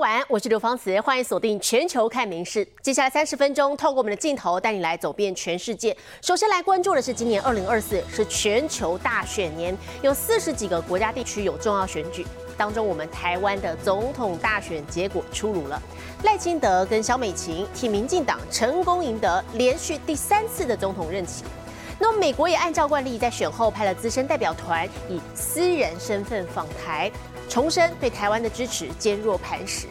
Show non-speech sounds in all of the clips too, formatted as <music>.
晚，我是刘芳慈，欢迎锁定全球看名事。接下来三十分钟，透过我们的镜头带你来走遍全世界。首先来关注的是今年二零二四是全球大选年，有四十几个国家地区有重要选举。当中，我们台湾的总统大选结果出炉了，赖清德跟萧美琴替民进党成功赢得连续第三次的总统任期。那么，美国也按照惯例在选后派了资深代表团以私人身份访台。重申对台湾的支持坚若磐石。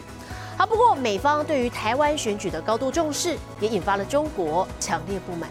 好，不过美方对于台湾选举的高度重视，也引发了中国强烈不满。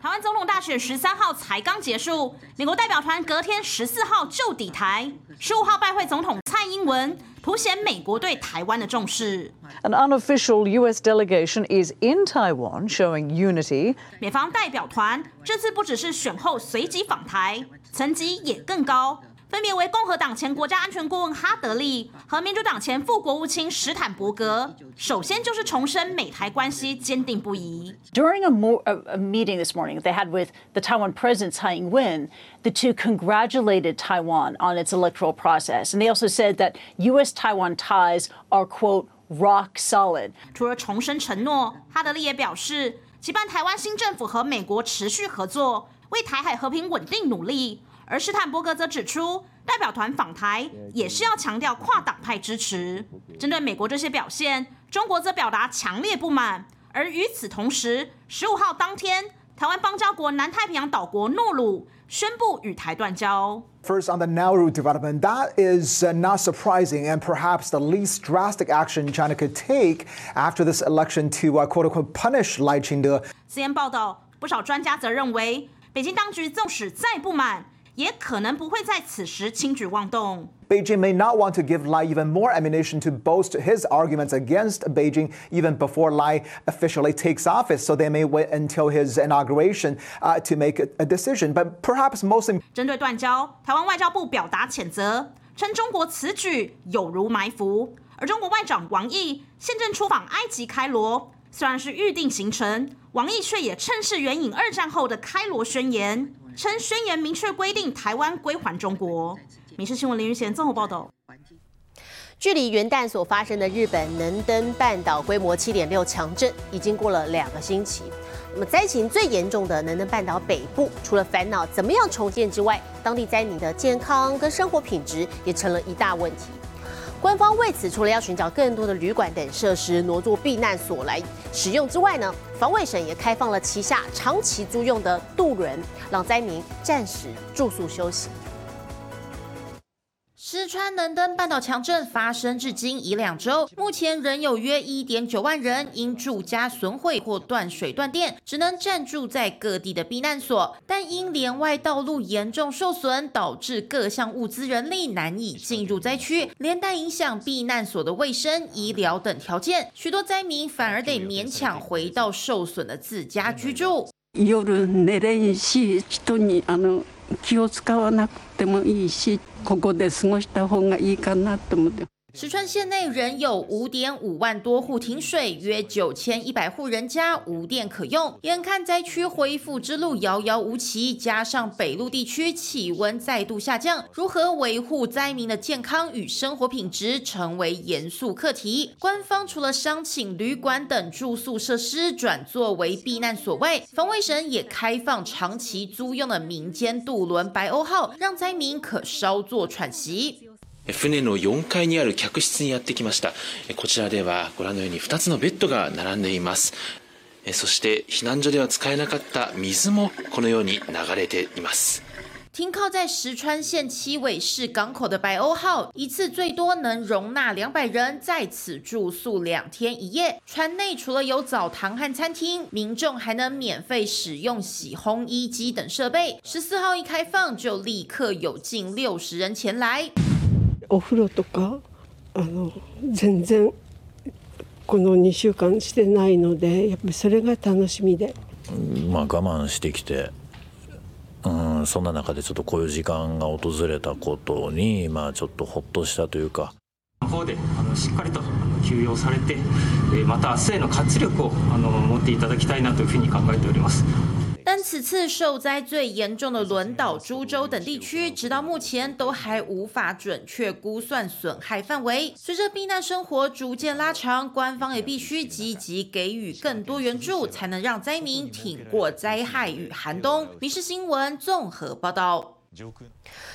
台湾总统大选十三号才刚结束，美国代表团隔天十四号就抵台，十五号拜会总统蔡英文，凸显美国对台湾的重视。An unofficial U.S. delegation is in Taiwan, showing unity. 美方代表团这次不只是选后随即访台，层级也更高。分别为共和党前国家安全顾问哈德利和民主党前副国务卿史坦伯格。首先就是重申美台关系坚定不移。During a, a, a meeting this morning they had with the Taiwan President Tsai Ing-wen, the two congratulated Taiwan on its electoral process, and they also said that U.S.-Taiwan ties are quote rock solid. 除了重申承诺，哈德利也表示，期盼台湾新政府和美国持续合作，为台海和平稳定努力。而施坦伯格则指出，代表团访台也是要强调跨党派支持。针对美国这些表现，中国则表达强烈不满。而与此同时，十五号当天，台湾邦交国南太平洋岛国诺鲁宣布与台断交。First, on the Nauru development, that is uh, not surprising and perhaps the least drastic action China could take after this election to uh, quote unquote punish Lai Ching-te. 此前报道，不少专家则认为，北京当局纵使再不满。也可能不会在此时轻举妄动。Beijing may not want to give Lai even more ammunition to boast his arguments against Beijing even before Lai officially takes office, so they may wait until his inauguration uh, to make a, a decision. But perhaps most 针对断交，台湾外交部表达谴责，称中国此举有如埋伏。而中国外长王毅现正出访埃及开罗，虽然是预定行程，王毅却也趁势援引二战后的开罗宣言。称宣言明确规定台湾归还中国。民事新闻林玉贤综合报道。距离元旦所发生的日本能登半岛规模七点六强震已经过了两个星期。那么灾情最严重的能登半岛北部，除了烦恼怎么样重建之外，当地灾民的健康跟生活品质也成了一大问题。官方为此除了要寻找更多的旅馆等设施挪作避难所来使用之外呢，防卫省也开放了旗下长期租用的渡轮，让灾民暂时住宿休息。石川能登半岛强震发生至今已两周，目前仍有约一点九万人因住家损毁或断水断电，只能暂住在各地的避难所。但因连外道路严重受损，导致各项物资人力难以进入灾区，连带影响避难所的卫生、医疗等条件。许多灾民反而得勉强回到受损的自家居住。気を使わなくてもいいし、ここで過ごした方がいいかなと思って。石川县内仍有五点五万多户停水，约九千一百户人家无电可用。眼看灾区恢复之路遥遥无期，加上北陆地区气温再度下降，如何维护灾民的健康与生活品质，成为严肃课题。官方除了商请旅馆等住宿设施转作为避难所外，防卫省也开放长期租用的民间渡轮“白鸥号”，让灾民可稍作喘息。船の4階にある客室にやってきましたこちらではご覧のように2つのベッドが並んでいますそして避難所では使えなかった水もこのように流れています停靠在石川县七尾市港口的白鸥号，一次最多能容纳两百人在此住宿两天一夜。船内除了有澡堂和餐厅，民众还能免费使用洗烘衣机等设备。十四号一开放，就立刻有近六十人前来。お風呂とかあの全然この2週間してないのでやっぱりそれが楽しみで。まあ我慢してきてうんそんな中でちょっとこういう時間が訪れたことにまあちょっとほっとしたというか。方であのしっかりと休養されてまた明日への活力をあの持っていただきたいなというふうに考えております。但此次受灾最严重的轮岛、株洲等地区，直到目前都还无法准确估算损害范围。随着避难生活逐渐拉长，官方也必须积极给予更多援助，才能让灾民挺过灾害与寒冬。民事新闻综合报道。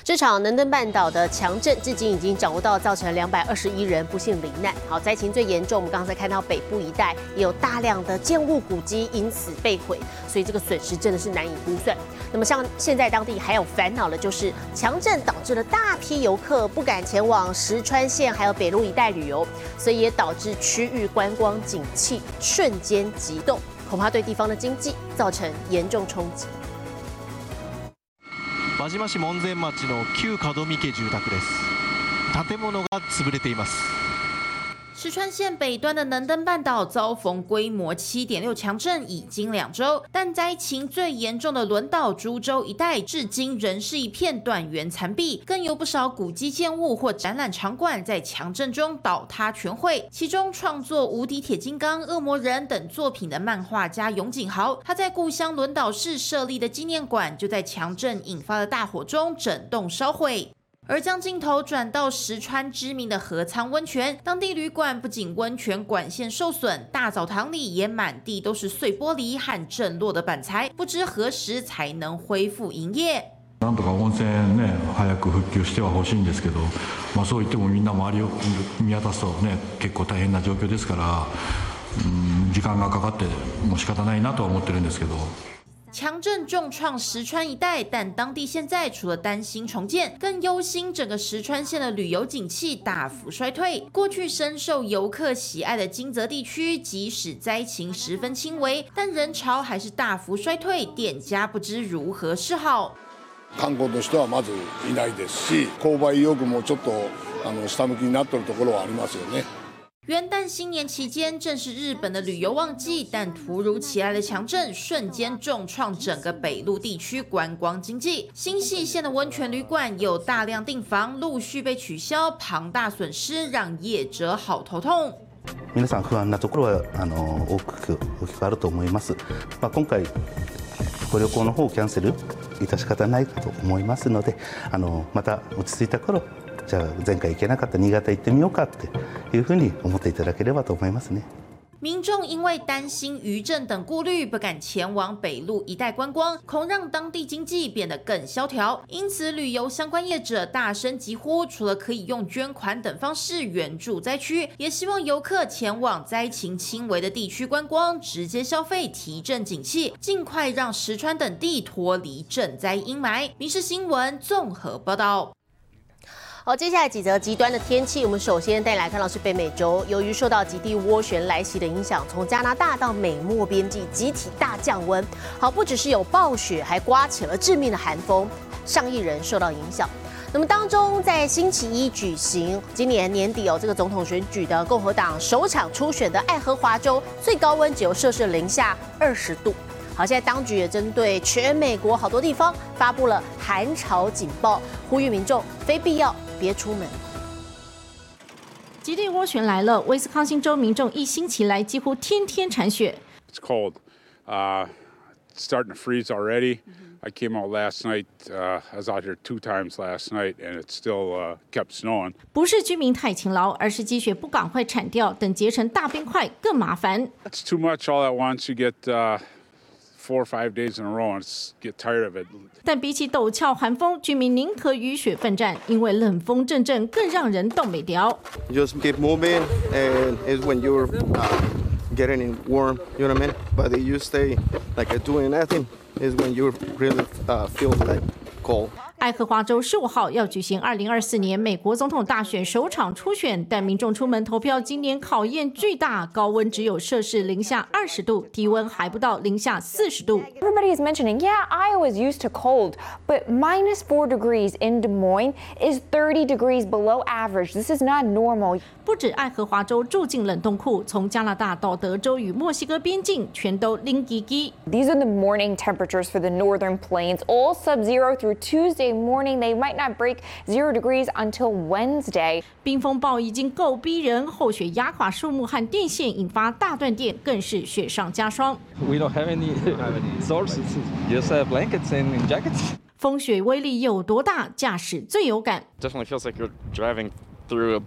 这场能登半岛的强震至今已经掌握到，造成两百二十一人不幸罹难。好，灾情最严重，我们刚才看到北部一带也有大量的建物古迹因此被毁，所以这个损失真的是难以估算。那么像现在当地还有烦恼的就是强震导致了大批游客不敢前往石川县还有北路一带旅游，所以也导致区域观光景气瞬间急冻，恐怕对地方的经济造成严重冲击。輪島市門前町の旧門見家住宅です。建物が潰れています。石川县北端的能登半岛遭逢规模七点六强震已经两周，但灾情最严重的轮岛株洲一带至今仍是一片断垣残壁，更有不少古迹建物或展览场馆在强震中倒塌全毁。其中创作《无敌铁金刚》《恶魔人》等作品的漫画家永井豪，他在故乡轮岛市设立的纪念馆就在强震引发的大火中整栋烧毁。而将镜头转到石川知名的河仓温泉，当地旅馆不仅温泉管线受损，大澡堂里也满地都是碎玻璃和震落的板材，不知何时才能恢复营业。なんとか温泉ね早く復旧しては欲しいんですけど、まあそう言ってもみんな周りを見渡すとね結構大変な状況ですから、うん時間がかかっても仕方ないなとは思ってるんですけど。 强震重创石川一带，但当地现在除了担心重建，更忧心整个石川县的旅游景气大幅衰退。过去深受游客喜爱的金泽地区，即使灾情十分轻微，但人潮还是大幅衰退，店家不知如何是好。観光としてはまずいないですし、購買意欲もちょっとあの下向きになってるところはありますよね。 元旦新年期间正是日本的旅游旺季，但突如其来的强震瞬间重创整个北陆地区观光经济。新系县的温泉旅馆有大量订房陆续被取消，庞大损失让业者好头痛。皆さん不安なところはあの大きく大きくあると思います。まあ今回ご旅行の方をキャンセル致し方ないかと思いますので、あのまた落ち着いた頃。 じゃあ前回行けなかった新潟行ってみようかっていうふうに思っていただければと思いますね。民众因为担心余震等顾虑，不敢前往北路一带观光，恐让当地经济变得更萧条。因此，旅游相关业者大声疾呼，除了可以用捐款等方式援助灾区，也希望游客前往灾情轻微的地区观光，直接消费提振景气，尽快让石川等地脱离震灾阴霾。民事新闻综合报道。 好，接下来几则极端的天气，我们首先带来看到是北美洲，由于受到极地涡旋来袭的影响，从加拿大到美墨边境集体大降温。好，不只是有暴雪，还刮起了致命的寒风，上亿人受到影响。那么当中，在星期一举行今年年底哦这个总统选举的共和党首场初选的爱荷华州，最高温只有摄氏零下二十度。好，现在当局也针对全美国好多地方发布了寒潮警报，呼吁民众非必要。别出门。极地涡旋来了，威斯康星州民众一星期来几乎天天铲雪。It's cold, uh, starting to freeze already. I came out last night. Uh, I was out here two times last night, and it still uh, kept snowing. 不是居民太勤劳，而是积雪不赶快铲掉，等结成大冰块更麻烦。It's too much all at once. You get uh, four or five days in a row and get tired of it. 但比起陡峭寒风，居民宁可与雪奋战，因为冷风阵阵更让人冻没掉。Just keep moving, and is when you're uh, getting in warm. You know what I mean? But you stay like doing nothing is when you really uh, feel like cold. 爱荷华州十五号要举行二零二四年美国总统大选首场初选，但民众出门投票今年考验巨大，高温只有摄氏零下二十度，低温还不到零下四十度。Everybody is mentioning, yeah, Iowa is used to cold, but minus four degrees in Des Moines is 30 degrees below average. This is not normal. 不止爱荷华州住进冷冻库，从加拿大到德州与墨西哥边境，全都零 g g These are the morning temperatures for the northern plains, all sub-zero through Tuesday Tuesday morning. They might not break zero degrees until Wednesday. 冰风暴已经够逼人，后雪压垮树木和电线，引发大断电，更是雪上加霜。 We don't have any <laughs> sources, just uh, blankets and jackets. 风雪威力有多大，驾驶最有感。 Definitely feels like you're driving through a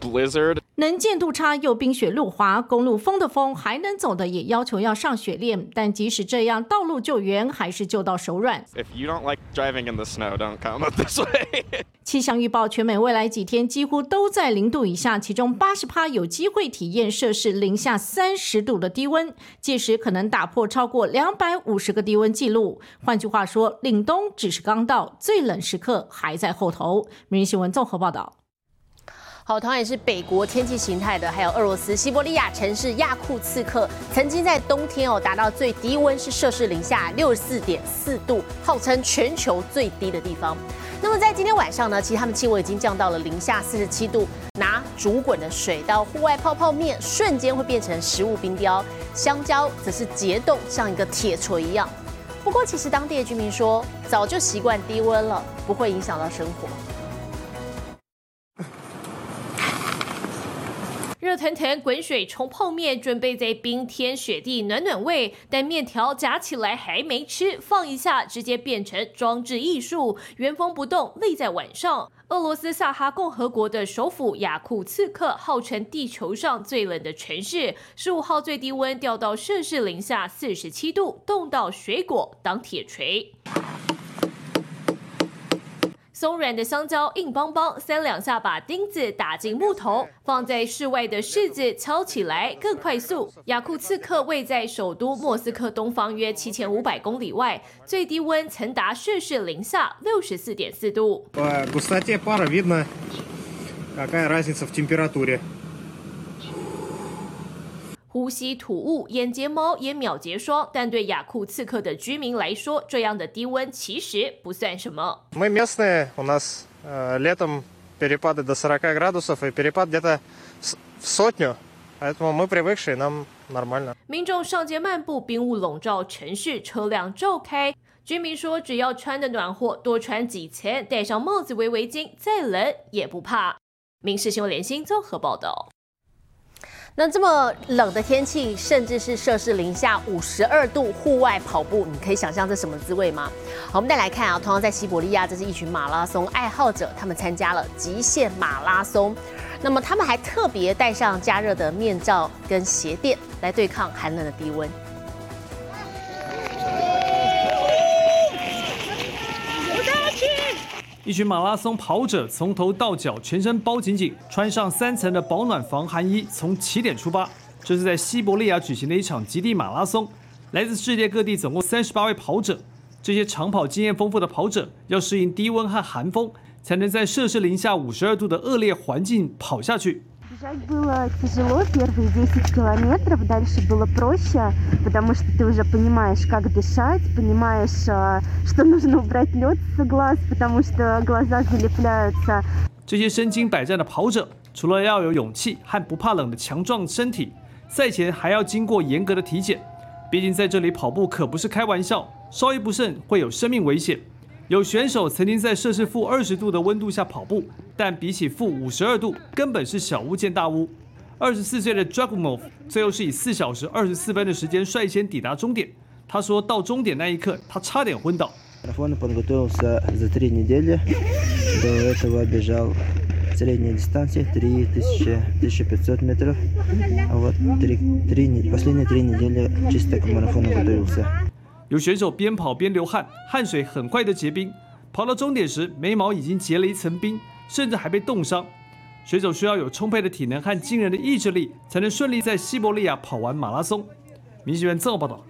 blizzard. 能见度差又冰雪路滑，公路封的封，还能走的也要求要上雪链。但即使这样，道路救援还是救到手软。If you don't like driving in the snow, don't come up this way. <laughs> 气象预报，全美未来几天几乎都在零度以下，其中八十趴有机会体验摄氏零下三十度的低温，届时可能打破超过两百五十个低温记录。换句话说，凛冬只是刚到，最冷时刻还在后头。明日新闻综合报道。好，同样也是北国天气形态的，还有俄罗斯西伯利亚城市亚库茨克，曾经在冬天哦达到最低温是摄氏零下六十四点四度，号称全球最低的地方。那么在今天晚上呢，其实他们气温已经降到了零下四十七度，拿煮滚的水到户外泡泡面，瞬间会变成食物冰雕，香蕉则是结冻，像一个铁锤一样。不过，其实当地的居民说，早就习惯低温了，不会影响到生活。腾腾滚水冲泡面，准备在冰天雪地暖暖胃。但面条夹起来还没吃，放一下直接变成装置艺术，原封不动立在碗上。俄罗斯萨哈共和国的首府雅库茨克，号称地球上最冷的城市，十五号最低温掉到摄氏零下四十七度，冻到水果当铁锤。松软的香蕉硬邦邦，三两下把钉子打进木头，放在室外的柿子敲起来更快速。雅库茨克位在首都莫斯科东方约七千五百公里外，最低温曾达摄氏零下六十四点四度。 По густоте пара видно, какая разница в температуре. 呼吸吐雾，眼睫毛也秒结霜。但对雅库茨克的居民来说，这样的低温其实不算什么。 Мы местные, у нас э, летом перепады до 40 градусов и перепад где-то с- в сотню, поэтому мы привыкшие, нам нормально. 民众上街漫步，冰雾笼罩城市，车辆照开。居民说，只要穿的暖和，多穿几层，戴上帽子、围围巾，再冷也不怕。民事新闻联新综合报道。 那这么冷的天气，甚至是摄氏零下五十二度，户外跑步，你可以想象这什么滋味吗？好，我们再来看啊，同样在西伯利亚，这是一群马拉松爱好者，他们参加了极限马拉松。那么他们还特别带上加热的面罩跟鞋垫，来对抗寒冷的低温。一群马拉松跑者从头到脚全身包紧紧，穿上三层的保暖防寒衣，从起点出发。这是在西伯利亚举行的一场极地马拉松，来自世界各地总共三十八位跑者。这些长跑经验丰富的跑者要适应低温和寒风，才能在摄氏零下五十二度的恶劣环境跑下去。Бежать было тяжело первые 10 километров, дальше было проще, потому что ты уже понимаешь, как дышать, понимаешь, э, что нужно убрать лед с глаз, потому что глаза залепляются. 这些身经百战的跑者，除了要有勇气和不怕冷的强壮身体，赛前还要经过严格的体检。毕竟在这里跑步可不是开玩笑，稍一不慎会有生命危险。 有选手曾经在摄氏负二十度的温度下跑步，但比起负五十二度，根本是小巫见大巫。二十四岁的 Dragomov 最后是以四小时二十四分的时间率先抵达终点。他说到终点那一刻，他差点昏倒。 Марафон подготовился за три недели. До этого бежал средние дистанции 3000, 1500 метров. А вот три, три, не- последние три недели чисто к марафону готовился. 有选手边跑边流汗，汗水很快的结冰，跑到终点时眉毛已经结了一层冰，甚至还被冻伤。选手需要有充沛的体能和惊人的意志力，才能顺利在西伯利亚跑完马拉松。明星员这么报道。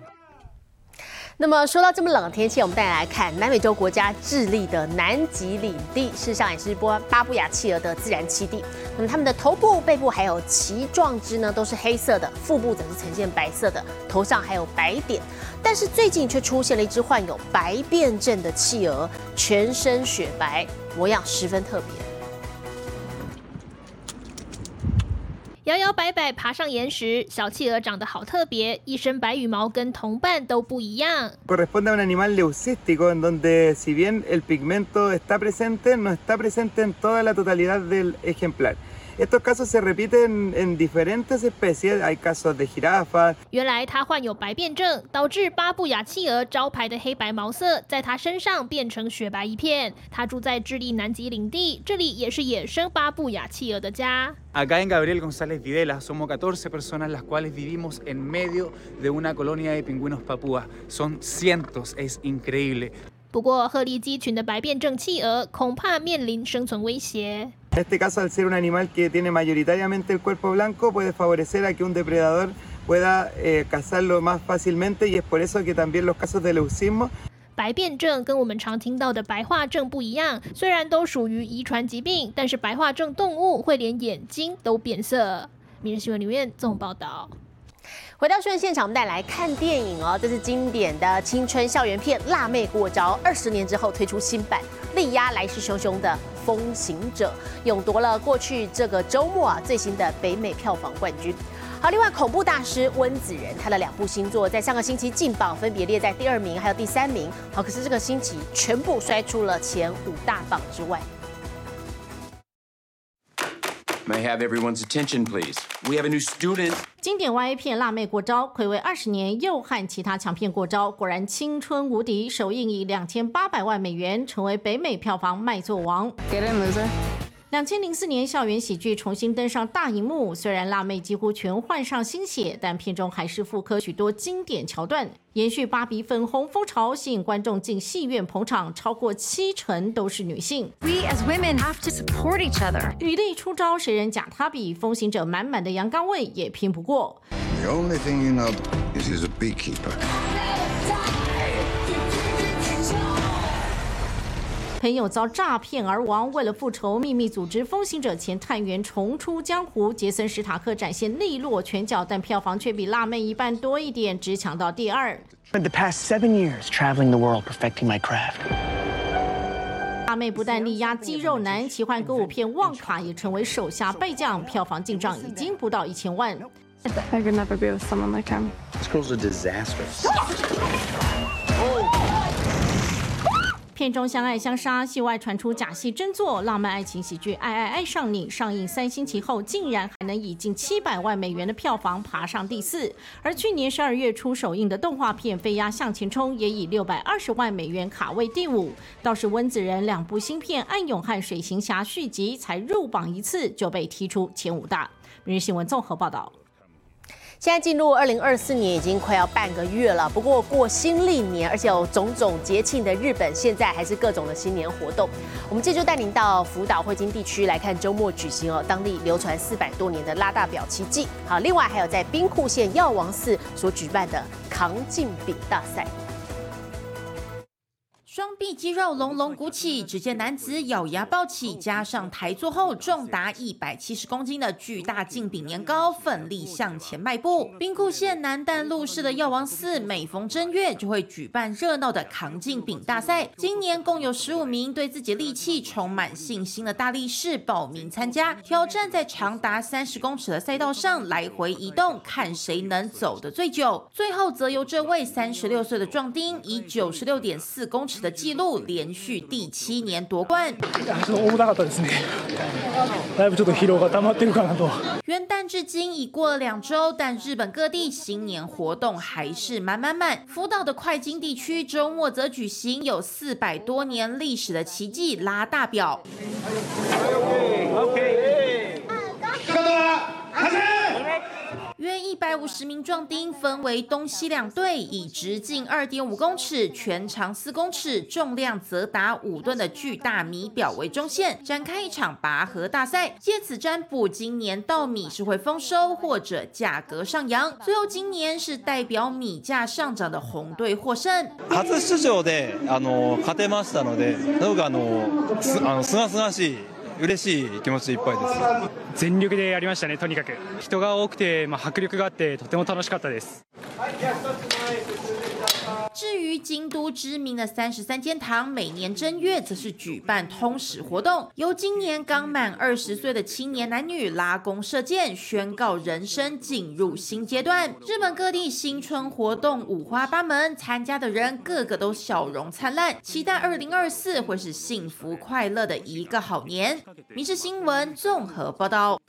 那么说到这么冷的天气，我们带来看南美洲国家智利的南极领地，事实上也是波巴布亚企鹅的自然栖地。那么它们的头部、背部还有鳍状肢呢，都是黑色的，腹部则是呈现白色的，头上还有白点。但是最近却出现了一只患有白变症的企鹅，全身雪白，模样十分特别。摇摇摆摆爬上岩石，小企鹅长得好特别，一身白羽毛跟同伴都不一样。Corresponde a un animal leucístico en donde si bien el pigmento está presente, no está presente en toda la totalidad del ejemplar. Estos casos se repiten en diferentes especies, hay casos de jirafas, 原来它患有白变症，导致巴布亚企鹅招牌的黑白毛色在它身上变成雪白一片。它住在智利南极领地，这里也是野生巴布亚企鹅的家。 Acá en Gabriel González Videla somos 14 personas las cuales vivimos en medio de una colonia de pingüinos papúas. Son cientos, es increíble. 不过，鹤立鸡群的白变症企鹅恐怕面临生存威胁。 En este caso, al ser un animal que tiene mayoritariamente el cuerpo blanco, puede favorecer a que un depredador pueda eh, cazarlo más fácilmente y es por eso que también los casos de leucismo 白变症跟我们常听到的白化症不一样，虽然都属于遗传疾病，但是白化症动物会连眼睛都变色。《民事新闻》刘院综合报道。 回到新闻现场，我们带来看电影哦，这是经典的青春校园片《辣妹过招》，二十年之后推出新版，力压来势汹汹的《风行者》，勇夺了过去这个周末啊最新的北美票房冠军。好，另外恐怖大师温子仁，他的两部新作在上个星期进榜，分别列在第二名还有第三名。好，可是这个星期全部摔出了前五大榜之外。May I have everyone's attention, please? We have a new student. 经典 YA 片《辣妹过招》暌违二十年，又和其他强片过招，果然青春无敌。首映以两千八百万美元成为北美票房卖座王。Get in, loser. 两千零四年校园喜剧重新登上大荧幕，虽然辣妹几乎全换上新血，但片中还是复刻许多经典桥段，延续芭比粉红风潮，吸引观众进戏院捧场，超过七成都是女性。We as women have to support each other. 女力出招，谁人假她比？风行者满满的阳刚味也拼不过。The only thing you know is he's a beekeeper. 朋友遭诈骗而亡，为了复仇，秘密组织风行者前探员重出江湖。杰森·史塔克展现利落拳脚，但票房却比辣妹一半多一点，只抢到第二。Spent the past seven years traveling the world perfecting my craft. 辣妹不但力压肌肉男，奇幻歌舞片《旺卡》也成为手下败将，票房进账已经不到一千万。I could never be with someone like him. This girl's a disaster. 片中相爱相杀，戏外传出假戏真做，浪漫爱情喜剧《爱爱爱上你》上映三星期后，竟然还能以近七百万美元的票房爬上第四。而去年十二月初首映的动画片《飞鸭向前冲》也以六百二十万美元卡位第五。倒是温子仁两部新片《暗涌》和《水行侠》续集才入榜一次就被踢出前五大。明日新闻综合报道。现在进入二零二四年，已经快要半个月了。不过过新历年，而且有种种节庆的日本，现在还是各种的新年活动。我们这就带您到福岛惠金地区来看周末举行哦，当地流传四百多年的拉大表奇迹。好，另外还有在兵库县药王寺所举办的扛劲饼大赛。双臂肌肉隆隆鼓起，只见男子咬牙抱起，加上台座后重达一百七十公斤的巨大劲饼年糕，奋力向前迈步。兵库县南淡路市的药王寺，每逢正月就会举办热闹的扛劲饼大赛。今年共有十五名对自己力气充满信心的大力士报名参加，挑战在长达三十公尺的赛道上来回移动，看谁能走得最久。最后则由这位三十六岁的壮丁以九十六点四公尺的纪录，连续第七年夺冠。重たかったですね。だいぶちょっと疲労が溜まってるかなと。元旦至今已过了两周，但日本各地新年活动还是满满满。福岛的会津地区周末则举行有四百多年历史的奇迹拉大表。 约一百五十名壮丁分为东西两队，以直径二点五公尺、全长四公尺、重量则达五吨的巨大米表为中线，展开一场拔河大赛，借此占卜今年稻米是会丰收或者价格上扬。最后今年是代表米价上涨的红队获胜。初出場であの勝てましたので、すごくあのすあのすがすがしい。 嬉しい気持ちでいっぱいです。全力でやりましたねとにかく。人が多くて、まあ、迫力があってとても楽しかったです。至于京都知名的三十三间堂，每年正月则是举办通史活动，由今年刚满二十岁的青年男女拉弓射箭，宣告人生进入新阶段。日本各地新春活动五花八门，参加的人个个都笑容灿烂，期待二零二四会是幸福快乐的一个好年。民事新闻综合报道。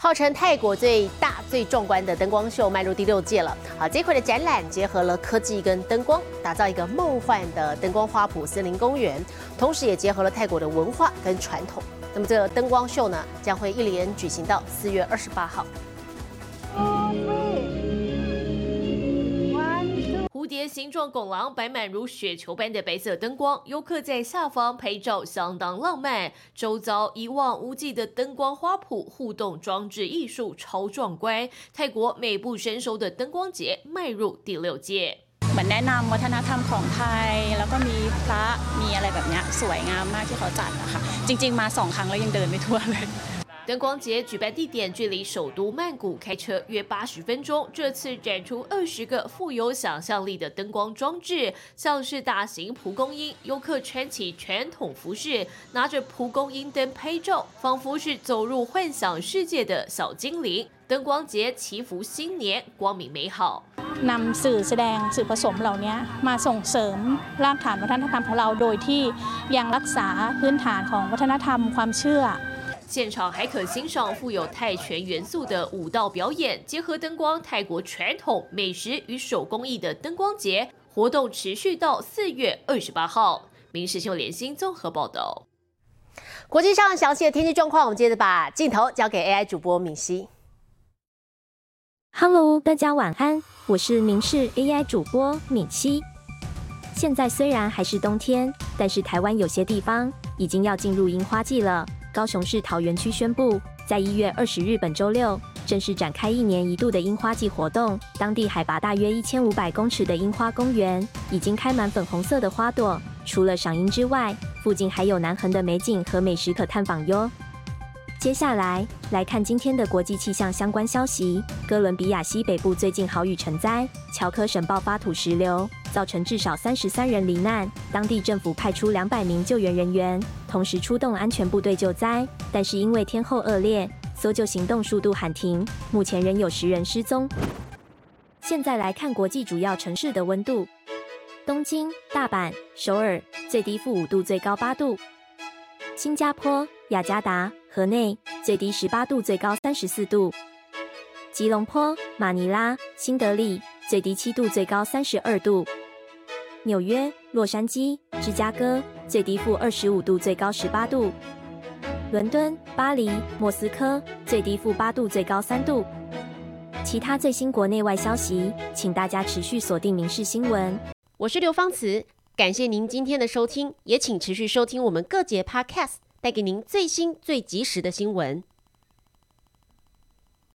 号称泰国最大、最壮观的灯光秀迈入第六届了。好，这回的展览结合了科技跟灯光，打造一个梦幻的灯光花圃森林公园，同时也结合了泰国的文化跟传统。那么这灯光秀呢，将会一连举行到四月二十八号。蝴蝶形状拱廊摆满如雪球般的白色灯光，游客在下方拍照相当浪漫。周遭一望无际的灯光花圃，互动装置艺术超壮观。泰国美不胜收的灯光节迈入第六届。เหมือนแนะนำวัฒนธรรมของไทยแล้วก็มีพระมีอะไรแบบนี้สวยงามมากที่เขาจัดนะคะจริงๆมาสองครั้งแล้วยังเดินไม่ทั่วเลย 灯光节举办地点距离首都曼谷开车约八十分钟。这次展出二十个富有想象力的灯光装置，像是大型蒲公英，游客穿起传统服饰，拿着蒲公英灯拍照，仿佛是走入幻想世界的小精灵。灯光节祈福新年光明美好。นำสื่อแสดงสื่อผสมเหล่านี้มาส่งเสริมรากฐานวัฒนธรรมของเราโดยที่ยังรักษาพื้นฐานของวัฒนธรรมความเชื่อ 现场还可欣赏富有泰拳元素的舞蹈表演，结合灯光、泰国传统美食与手工艺的灯光节活动持续到四月二十八号。民事新闻联新综合报道。国际上详细的天气状况，我们接着把镜头交给 AI 主播敏熙。Hello，大家晚安，我是民事 AI 主播敏熙。现在虽然还是冬天，但是台湾有些地方已经要进入樱花季了。高雄市桃园区宣布，在一月二十日本周六正式展开一年一度的樱花季活动。当地海拔大约一千五百公尺的樱花公园已经开满粉红色的花朵。除了赏樱之外，附近还有南横的美景和美食可探访哟。接下来来看今天的国际气象相关消息。哥伦比亚西北部最近豪雨成灾，乔科省爆发土石流，造成至少三十三人罹难。当地政府派出两百名救援人员，同时出动安全部队救灾。但是因为天候恶劣，搜救行动数度喊停，目前仍有十人失踪。现在来看国际主要城市的温度：东京、大阪、首尔，最低负五度，最高八度；新加坡、雅加达。河内最低十八度，最高三十四度；吉隆坡、马尼拉、新德里最低七度，最高三十二度；纽约、洛杉矶、芝加哥最低负二十五度，最高十八度；伦敦、巴黎、莫斯科最低负八度，最高三度。其他最新国内外消息，请大家持续锁定《民事新闻》。我是刘芳慈，感谢您今天的收听，也请持续收听我们各节 Podcast。带给您最新、最及时的新闻。